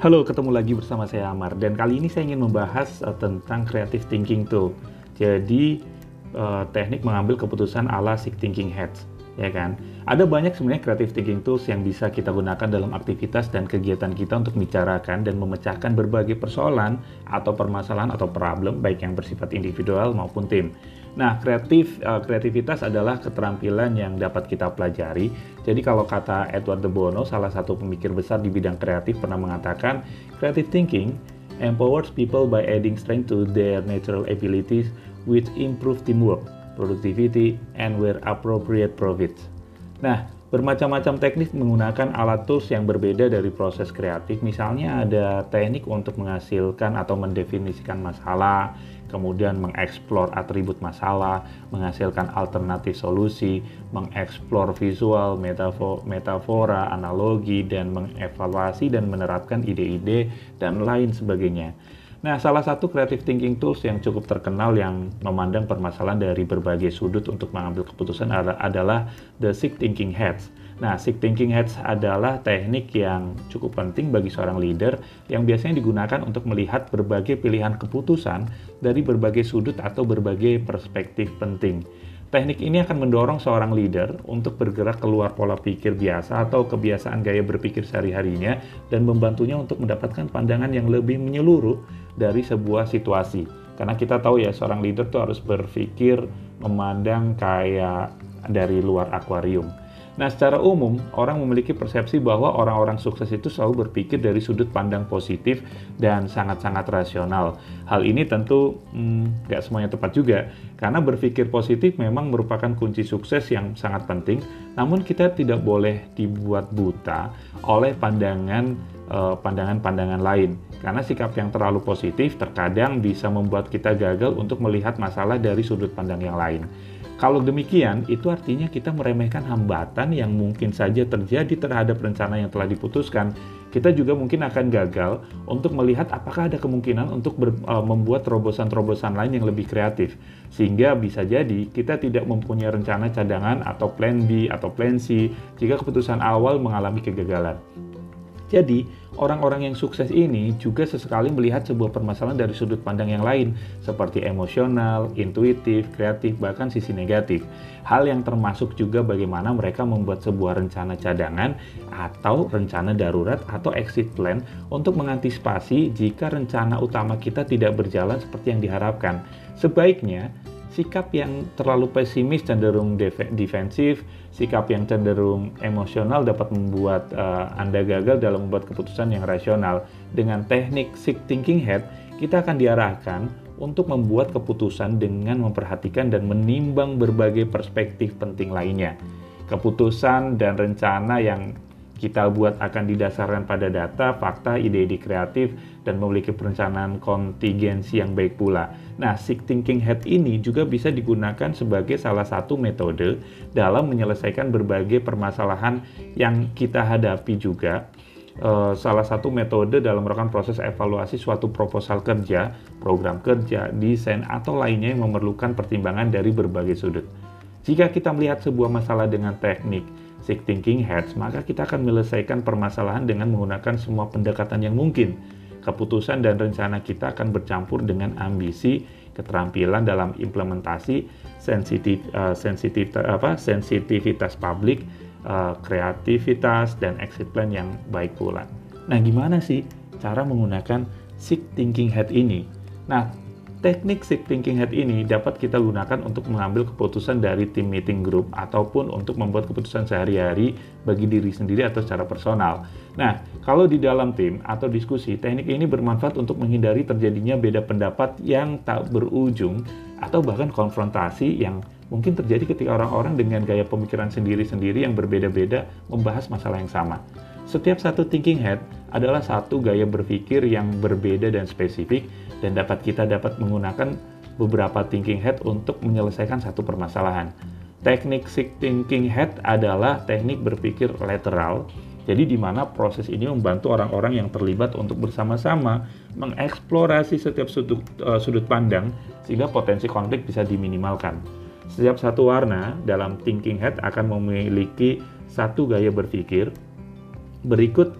Halo, ketemu lagi bersama saya Amar dan kali ini saya ingin membahas uh, tentang creative thinking tool. Jadi uh, teknik mengambil keputusan ala Sick Thinking Heads, ya kan? Ada banyak sebenarnya creative thinking tools yang bisa kita gunakan dalam aktivitas dan kegiatan kita untuk membicarakan dan memecahkan berbagai persoalan atau permasalahan atau problem baik yang bersifat individual maupun tim. Nah, kreatif uh, kreativitas adalah keterampilan yang dapat kita pelajari. Jadi kalau kata Edward de Bono, salah satu pemikir besar di bidang kreatif pernah mengatakan, creative thinking empowers people by adding strength to their natural abilities which improve teamwork, productivity, and where appropriate profits. Nah, bermacam-macam teknik menggunakan alat tools yang berbeda dari proses kreatif. Misalnya ada teknik untuk menghasilkan atau mendefinisikan masalah, kemudian mengeksplor atribut masalah, menghasilkan alternatif solusi, mengeksplor visual, metafora, analogi, dan mengevaluasi dan menerapkan ide-ide dan lain sebagainya. Nah, salah satu creative thinking tools yang cukup terkenal yang memandang permasalahan dari berbagai sudut untuk mengambil keputusan adalah the Sick Thinking Heads. Nah, Sick Thinking Heads adalah teknik yang cukup penting bagi seorang leader yang biasanya digunakan untuk melihat berbagai pilihan keputusan dari berbagai sudut atau berbagai perspektif penting. Teknik ini akan mendorong seorang leader untuk bergerak keluar pola pikir biasa atau kebiasaan gaya berpikir sehari-harinya dan membantunya untuk mendapatkan pandangan yang lebih menyeluruh dari sebuah situasi. Karena kita tahu ya seorang leader tuh harus berpikir memandang kayak dari luar akuarium. Nah, secara umum, orang memiliki persepsi bahwa orang-orang sukses itu selalu berpikir dari sudut pandang positif dan sangat-sangat rasional. Hal ini tentu hmm, nggak hmm, semuanya tepat juga, karena berpikir positif memang merupakan kunci sukses yang sangat penting, namun kita tidak boleh dibuat buta oleh pandangan eh, pandangan-pandangan lain. Karena sikap yang terlalu positif terkadang bisa membuat kita gagal untuk melihat masalah dari sudut pandang yang lain. Kalau demikian, itu artinya kita meremehkan hambatan yang mungkin saja terjadi terhadap rencana yang telah diputuskan. Kita juga mungkin akan gagal untuk melihat apakah ada kemungkinan untuk ber, uh, membuat terobosan-terobosan lain yang lebih kreatif. Sehingga bisa jadi kita tidak mempunyai rencana cadangan atau plan B atau plan C jika keputusan awal mengalami kegagalan. Jadi, orang-orang yang sukses ini juga sesekali melihat sebuah permasalahan dari sudut pandang yang lain, seperti emosional, intuitif, kreatif, bahkan sisi negatif. Hal yang termasuk juga bagaimana mereka membuat sebuah rencana cadangan atau rencana darurat atau exit plan untuk mengantisipasi jika rencana utama kita tidak berjalan seperti yang diharapkan. Sebaiknya, sikap yang terlalu pesimis cenderung defensif, sikap yang cenderung emosional dapat membuat uh, Anda gagal dalam membuat keputusan yang rasional. Dengan teknik sick thinking head, kita akan diarahkan untuk membuat keputusan dengan memperhatikan dan menimbang berbagai perspektif penting lainnya. Keputusan dan rencana yang kita buat akan didasarkan pada data, fakta, ide-ide kreatif, dan memiliki perencanaan kontingensi yang baik pula. Nah, Sick Thinking Head ini juga bisa digunakan sebagai salah satu metode dalam menyelesaikan berbagai permasalahan yang kita hadapi juga. Uh, salah satu metode dalam melakukan proses evaluasi suatu proposal kerja, program kerja, desain, atau lainnya yang memerlukan pertimbangan dari berbagai sudut. Jika kita melihat sebuah masalah dengan teknik Sick Thinking Heads, maka kita akan menyelesaikan permasalahan dengan menggunakan semua pendekatan yang mungkin. Keputusan dan rencana kita akan bercampur dengan ambisi, keterampilan dalam implementasi, sensitif, uh, sensitif, apa, sensitivitas publik, uh, kreativitas, dan exit plan yang baik pula. Nah, gimana sih cara menggunakan Sick Thinking Head ini? Nah, Teknik Sick Thinking Head ini dapat kita gunakan untuk mengambil keputusan dari tim meeting group ataupun untuk membuat keputusan sehari-hari bagi diri sendiri atau secara personal. Nah, kalau di dalam tim atau diskusi, teknik ini bermanfaat untuk menghindari terjadinya beda pendapat yang tak berujung atau bahkan konfrontasi yang mungkin terjadi ketika orang-orang dengan gaya pemikiran sendiri-sendiri yang berbeda-beda membahas masalah yang sama. Setiap satu thinking head adalah satu gaya berpikir yang berbeda dan spesifik dan dapat kita dapat menggunakan beberapa thinking head untuk menyelesaikan satu permasalahan. Teknik thinking head adalah teknik berpikir lateral, jadi di mana proses ini membantu orang-orang yang terlibat untuk bersama-sama mengeksplorasi setiap sudut, uh, sudut pandang sehingga potensi konflik bisa diminimalkan. Setiap satu warna dalam thinking head akan memiliki satu gaya berpikir. Berikut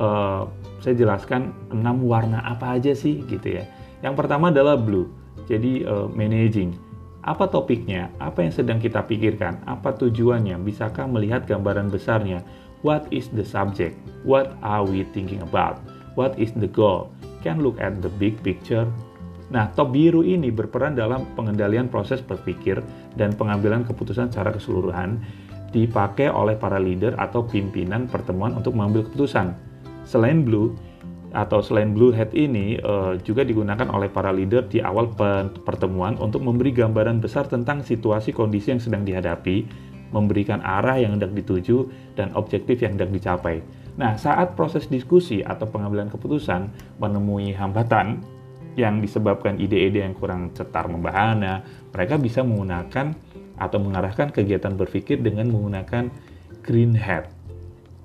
uh, saya jelaskan enam warna apa aja sih gitu ya. Yang pertama adalah blue, jadi uh, managing. Apa topiknya? Apa yang sedang kita pikirkan? Apa tujuannya? Bisakah melihat gambaran besarnya? What is the subject? What are we thinking about? What is the goal? Can look at the big picture. Nah, top biru ini berperan dalam pengendalian proses berpikir dan pengambilan keputusan secara keseluruhan dipakai oleh para leader atau pimpinan pertemuan untuk mengambil keputusan. Selain blue, atau selain blue hat ini uh, juga digunakan oleh para leader di awal pertemuan untuk memberi gambaran besar tentang situasi kondisi yang sedang dihadapi, memberikan arah yang hendak dituju dan objektif yang hendak dicapai. Nah, saat proses diskusi atau pengambilan keputusan menemui hambatan yang disebabkan ide-ide yang kurang cetar membahana, mereka bisa menggunakan atau mengarahkan kegiatan berpikir dengan menggunakan green hat.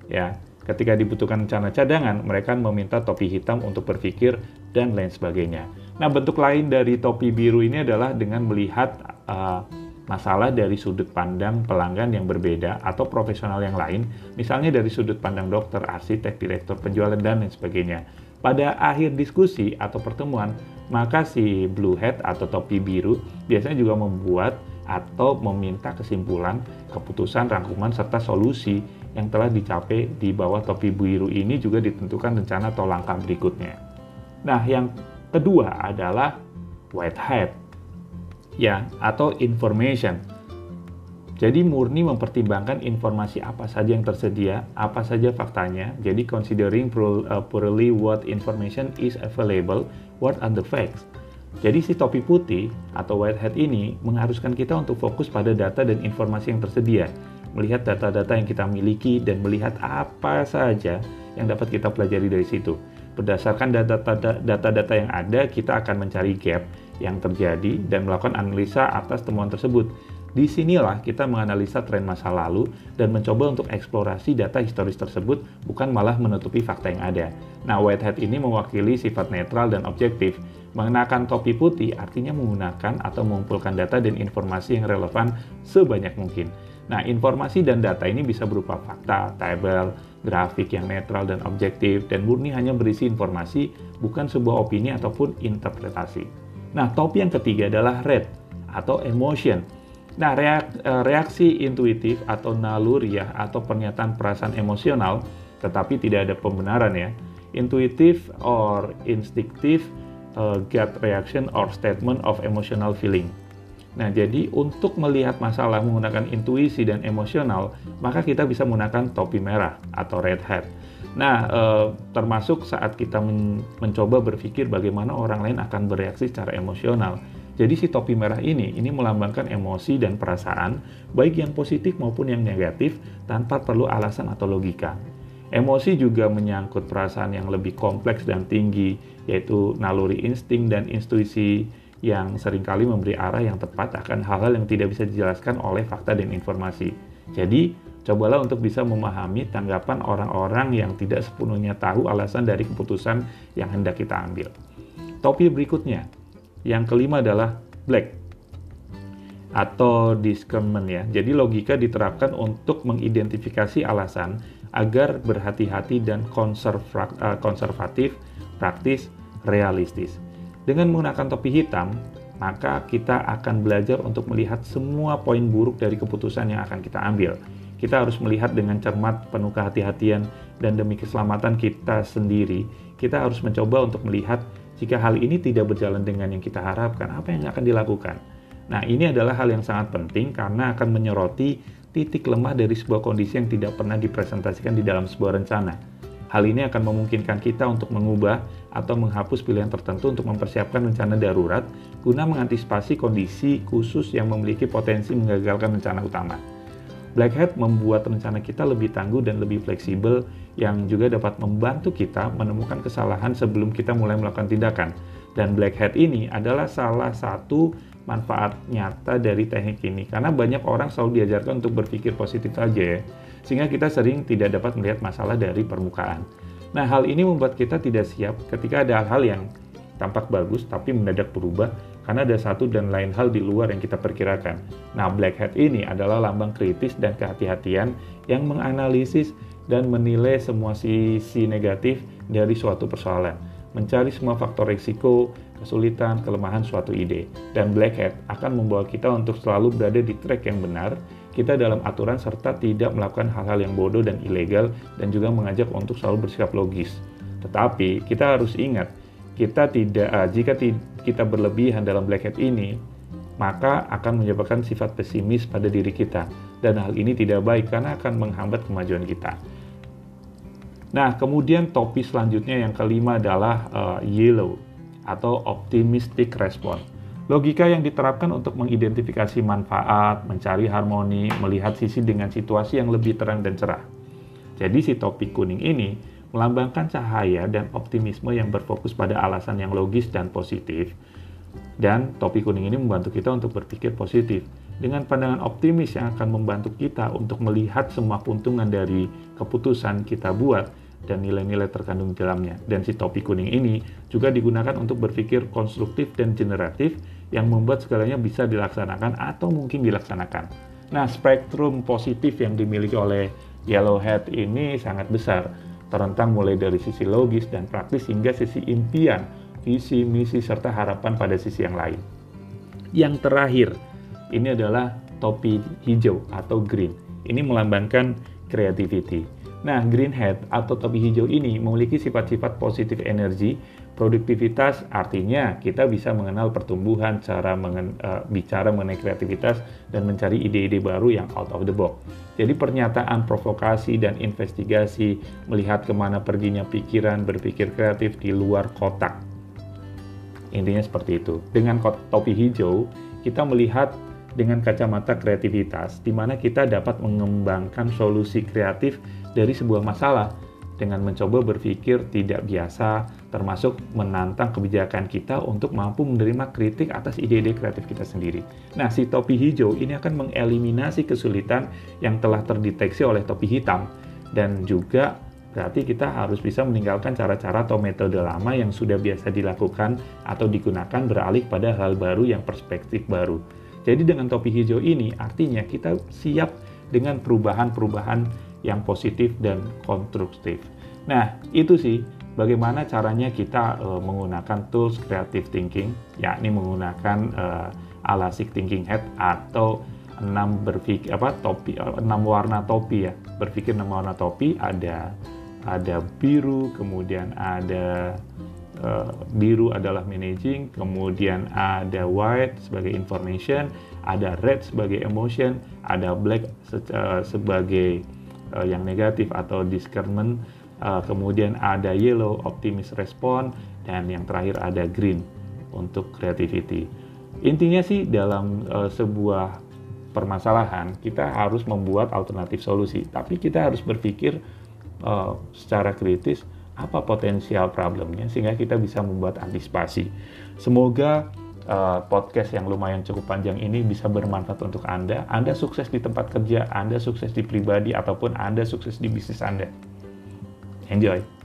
Ya, Ketika dibutuhkan rencana cadangan, mereka meminta topi hitam untuk berpikir dan lain sebagainya. Nah, bentuk lain dari topi biru ini adalah dengan melihat uh, masalah dari sudut pandang pelanggan yang berbeda atau profesional yang lain, misalnya dari sudut pandang dokter, arsitek, direktur penjualan, dan lain sebagainya. Pada akhir diskusi atau pertemuan, maka si blue hat atau topi biru biasanya juga membuat atau meminta kesimpulan, keputusan, rangkuman, serta solusi yang telah dicapai di bawah topi biru ini juga ditentukan rencana atau langkah berikutnya. Nah, yang kedua adalah white hat, ya, atau information. Jadi murni mempertimbangkan informasi apa saja yang tersedia, apa saja faktanya. Jadi considering purely what information is available, what are the facts. Jadi si topi putih atau white hat ini mengharuskan kita untuk fokus pada data dan informasi yang tersedia melihat data-data yang kita miliki dan melihat apa saja yang dapat kita pelajari dari situ. Berdasarkan data-data yang ada, kita akan mencari gap yang terjadi dan melakukan analisa atas temuan tersebut. Di sinilah kita menganalisa tren masa lalu dan mencoba untuk eksplorasi data historis tersebut, bukan malah menutupi fakta yang ada. Nah, white hat ini mewakili sifat netral dan objektif. Mengenakan topi putih artinya menggunakan atau mengumpulkan data dan informasi yang relevan sebanyak mungkin. Nah, informasi dan data ini bisa berupa fakta, tabel, grafik yang netral dan objektif, dan murni hanya berisi informasi, bukan sebuah opini ataupun interpretasi. Nah, topi yang ketiga adalah red atau emotion. Nah, reak, eh, reaksi intuitif atau naluriah atau pernyataan perasaan emosional, tetapi tidak ada pembenaran ya. Intuitive or instinctive uh, gut reaction or statement of emotional feeling. Nah, jadi untuk melihat masalah menggunakan intuisi dan emosional, maka kita bisa menggunakan topi merah atau red hat. Nah, e, termasuk saat kita men mencoba berpikir bagaimana orang lain akan bereaksi secara emosional. Jadi si topi merah ini, ini melambangkan emosi dan perasaan, baik yang positif maupun yang negatif, tanpa perlu alasan atau logika. Emosi juga menyangkut perasaan yang lebih kompleks dan tinggi, yaitu naluri insting dan intuisi yang sering kali memberi arah yang tepat akan hal-hal yang tidak bisa dijelaskan oleh fakta dan informasi. Jadi, cobalah untuk bisa memahami tanggapan orang-orang yang tidak sepenuhnya tahu alasan dari keputusan yang hendak kita ambil. Topi berikutnya, yang kelima adalah black atau discernment ya. Jadi logika diterapkan untuk mengidentifikasi alasan agar berhati-hati dan eh, konservatif, praktis, realistis. Dengan menggunakan topi hitam, maka kita akan belajar untuk melihat semua poin buruk dari keputusan yang akan kita ambil. Kita harus melihat dengan cermat, penuh kehati-hatian, dan demi keselamatan kita sendiri, kita harus mencoba untuk melihat jika hal ini tidak berjalan dengan yang kita harapkan, apa yang akan dilakukan. Nah, ini adalah hal yang sangat penting karena akan menyoroti titik lemah dari sebuah kondisi yang tidak pernah dipresentasikan di dalam sebuah rencana. Hal ini akan memungkinkan kita untuk mengubah atau menghapus pilihan tertentu untuk mempersiapkan rencana darurat guna mengantisipasi kondisi khusus yang memiliki potensi menggagalkan rencana utama. Black Hat membuat rencana kita lebih tangguh dan lebih fleksibel yang juga dapat membantu kita menemukan kesalahan sebelum kita mulai melakukan tindakan. Dan Black Hat ini adalah salah satu manfaat nyata dari teknik ini karena banyak orang selalu diajarkan untuk berpikir positif saja ya sehingga kita sering tidak dapat melihat masalah dari permukaan. Nah, hal ini membuat kita tidak siap ketika ada hal-hal yang tampak bagus tapi mendadak berubah karena ada satu dan lain hal di luar yang kita perkirakan. Nah, black hat ini adalah lambang kritis dan kehati-hatian yang menganalisis dan menilai semua sisi negatif dari suatu persoalan, mencari semua faktor risiko, kesulitan, kelemahan suatu ide. Dan black hat akan membawa kita untuk selalu berada di track yang benar, kita dalam aturan serta tidak melakukan hal-hal yang bodoh dan ilegal dan juga mengajak untuk selalu bersikap logis. Tetapi kita harus ingat, kita tidak uh, jika kita berlebihan dalam black hat ini, maka akan menyebabkan sifat pesimis pada diri kita dan hal ini tidak baik karena akan menghambat kemajuan kita. Nah, kemudian topi selanjutnya yang kelima adalah uh, yellow atau optimistic response. Logika yang diterapkan untuk mengidentifikasi manfaat, mencari harmoni, melihat sisi dengan situasi yang lebih terang dan cerah. Jadi si topi kuning ini melambangkan cahaya dan optimisme yang berfokus pada alasan yang logis dan positif. Dan topi kuning ini membantu kita untuk berpikir positif dengan pandangan optimis yang akan membantu kita untuk melihat semua keuntungan dari keputusan kita buat dan nilai-nilai terkandung di dalamnya. Dan si topi kuning ini juga digunakan untuk berpikir konstruktif dan generatif yang membuat segalanya bisa dilaksanakan atau mungkin dilaksanakan. Nah, spektrum positif yang dimiliki oleh Yellow Hat ini sangat besar terentang mulai dari sisi logis dan praktis hingga sisi impian, visi, misi, serta harapan pada sisi yang lain. Yang terakhir, ini adalah topi hijau atau green. Ini melambangkan creativity. Nah, green hat atau topi hijau ini memiliki sifat-sifat positif energi, produktivitas, artinya kita bisa mengenal pertumbuhan, cara mengen, uh, bicara mengenai kreativitas, dan mencari ide-ide baru yang out of the box. Jadi pernyataan provokasi dan investigasi, melihat ke mana perginya pikiran, berpikir kreatif di luar kotak. Intinya seperti itu. Dengan topi hijau, kita melihat dengan kacamata kreativitas, di mana kita dapat mengembangkan solusi kreatif dari sebuah masalah dengan mencoba berpikir tidak biasa, termasuk menantang kebijakan kita untuk mampu menerima kritik atas ide-ide kreatif kita sendiri. Nah, si topi hijau ini akan mengeliminasi kesulitan yang telah terdeteksi oleh topi hitam, dan juga berarti kita harus bisa meninggalkan cara-cara atau metode lama yang sudah biasa dilakukan atau digunakan beralih pada hal baru yang perspektif baru. Jadi dengan topi hijau ini artinya kita siap dengan perubahan-perubahan yang positif dan konstruktif. Nah, itu sih bagaimana caranya kita uh, menggunakan tools creative thinking, yakni menggunakan uh, ala Six Thinking Head atau enam berpikir apa topi uh, enam warna topi ya. Berpikir enam warna topi ada ada biru, kemudian ada uh, biru adalah managing, kemudian ada white sebagai information, ada red sebagai emotion, ada black se uh, sebagai uh, yang negatif atau discernment, uh, kemudian ada yellow optimist respond dan yang terakhir ada green untuk creativity. Intinya sih dalam uh, sebuah permasalahan kita harus membuat alternatif solusi, tapi kita harus berpikir uh, secara kritis apa potensial problemnya sehingga kita bisa membuat antisipasi. Semoga uh, podcast yang lumayan cukup panjang ini bisa bermanfaat untuk Anda. Anda sukses di tempat kerja, Anda sukses di pribadi, ataupun Anda sukses di bisnis Anda. Enjoy!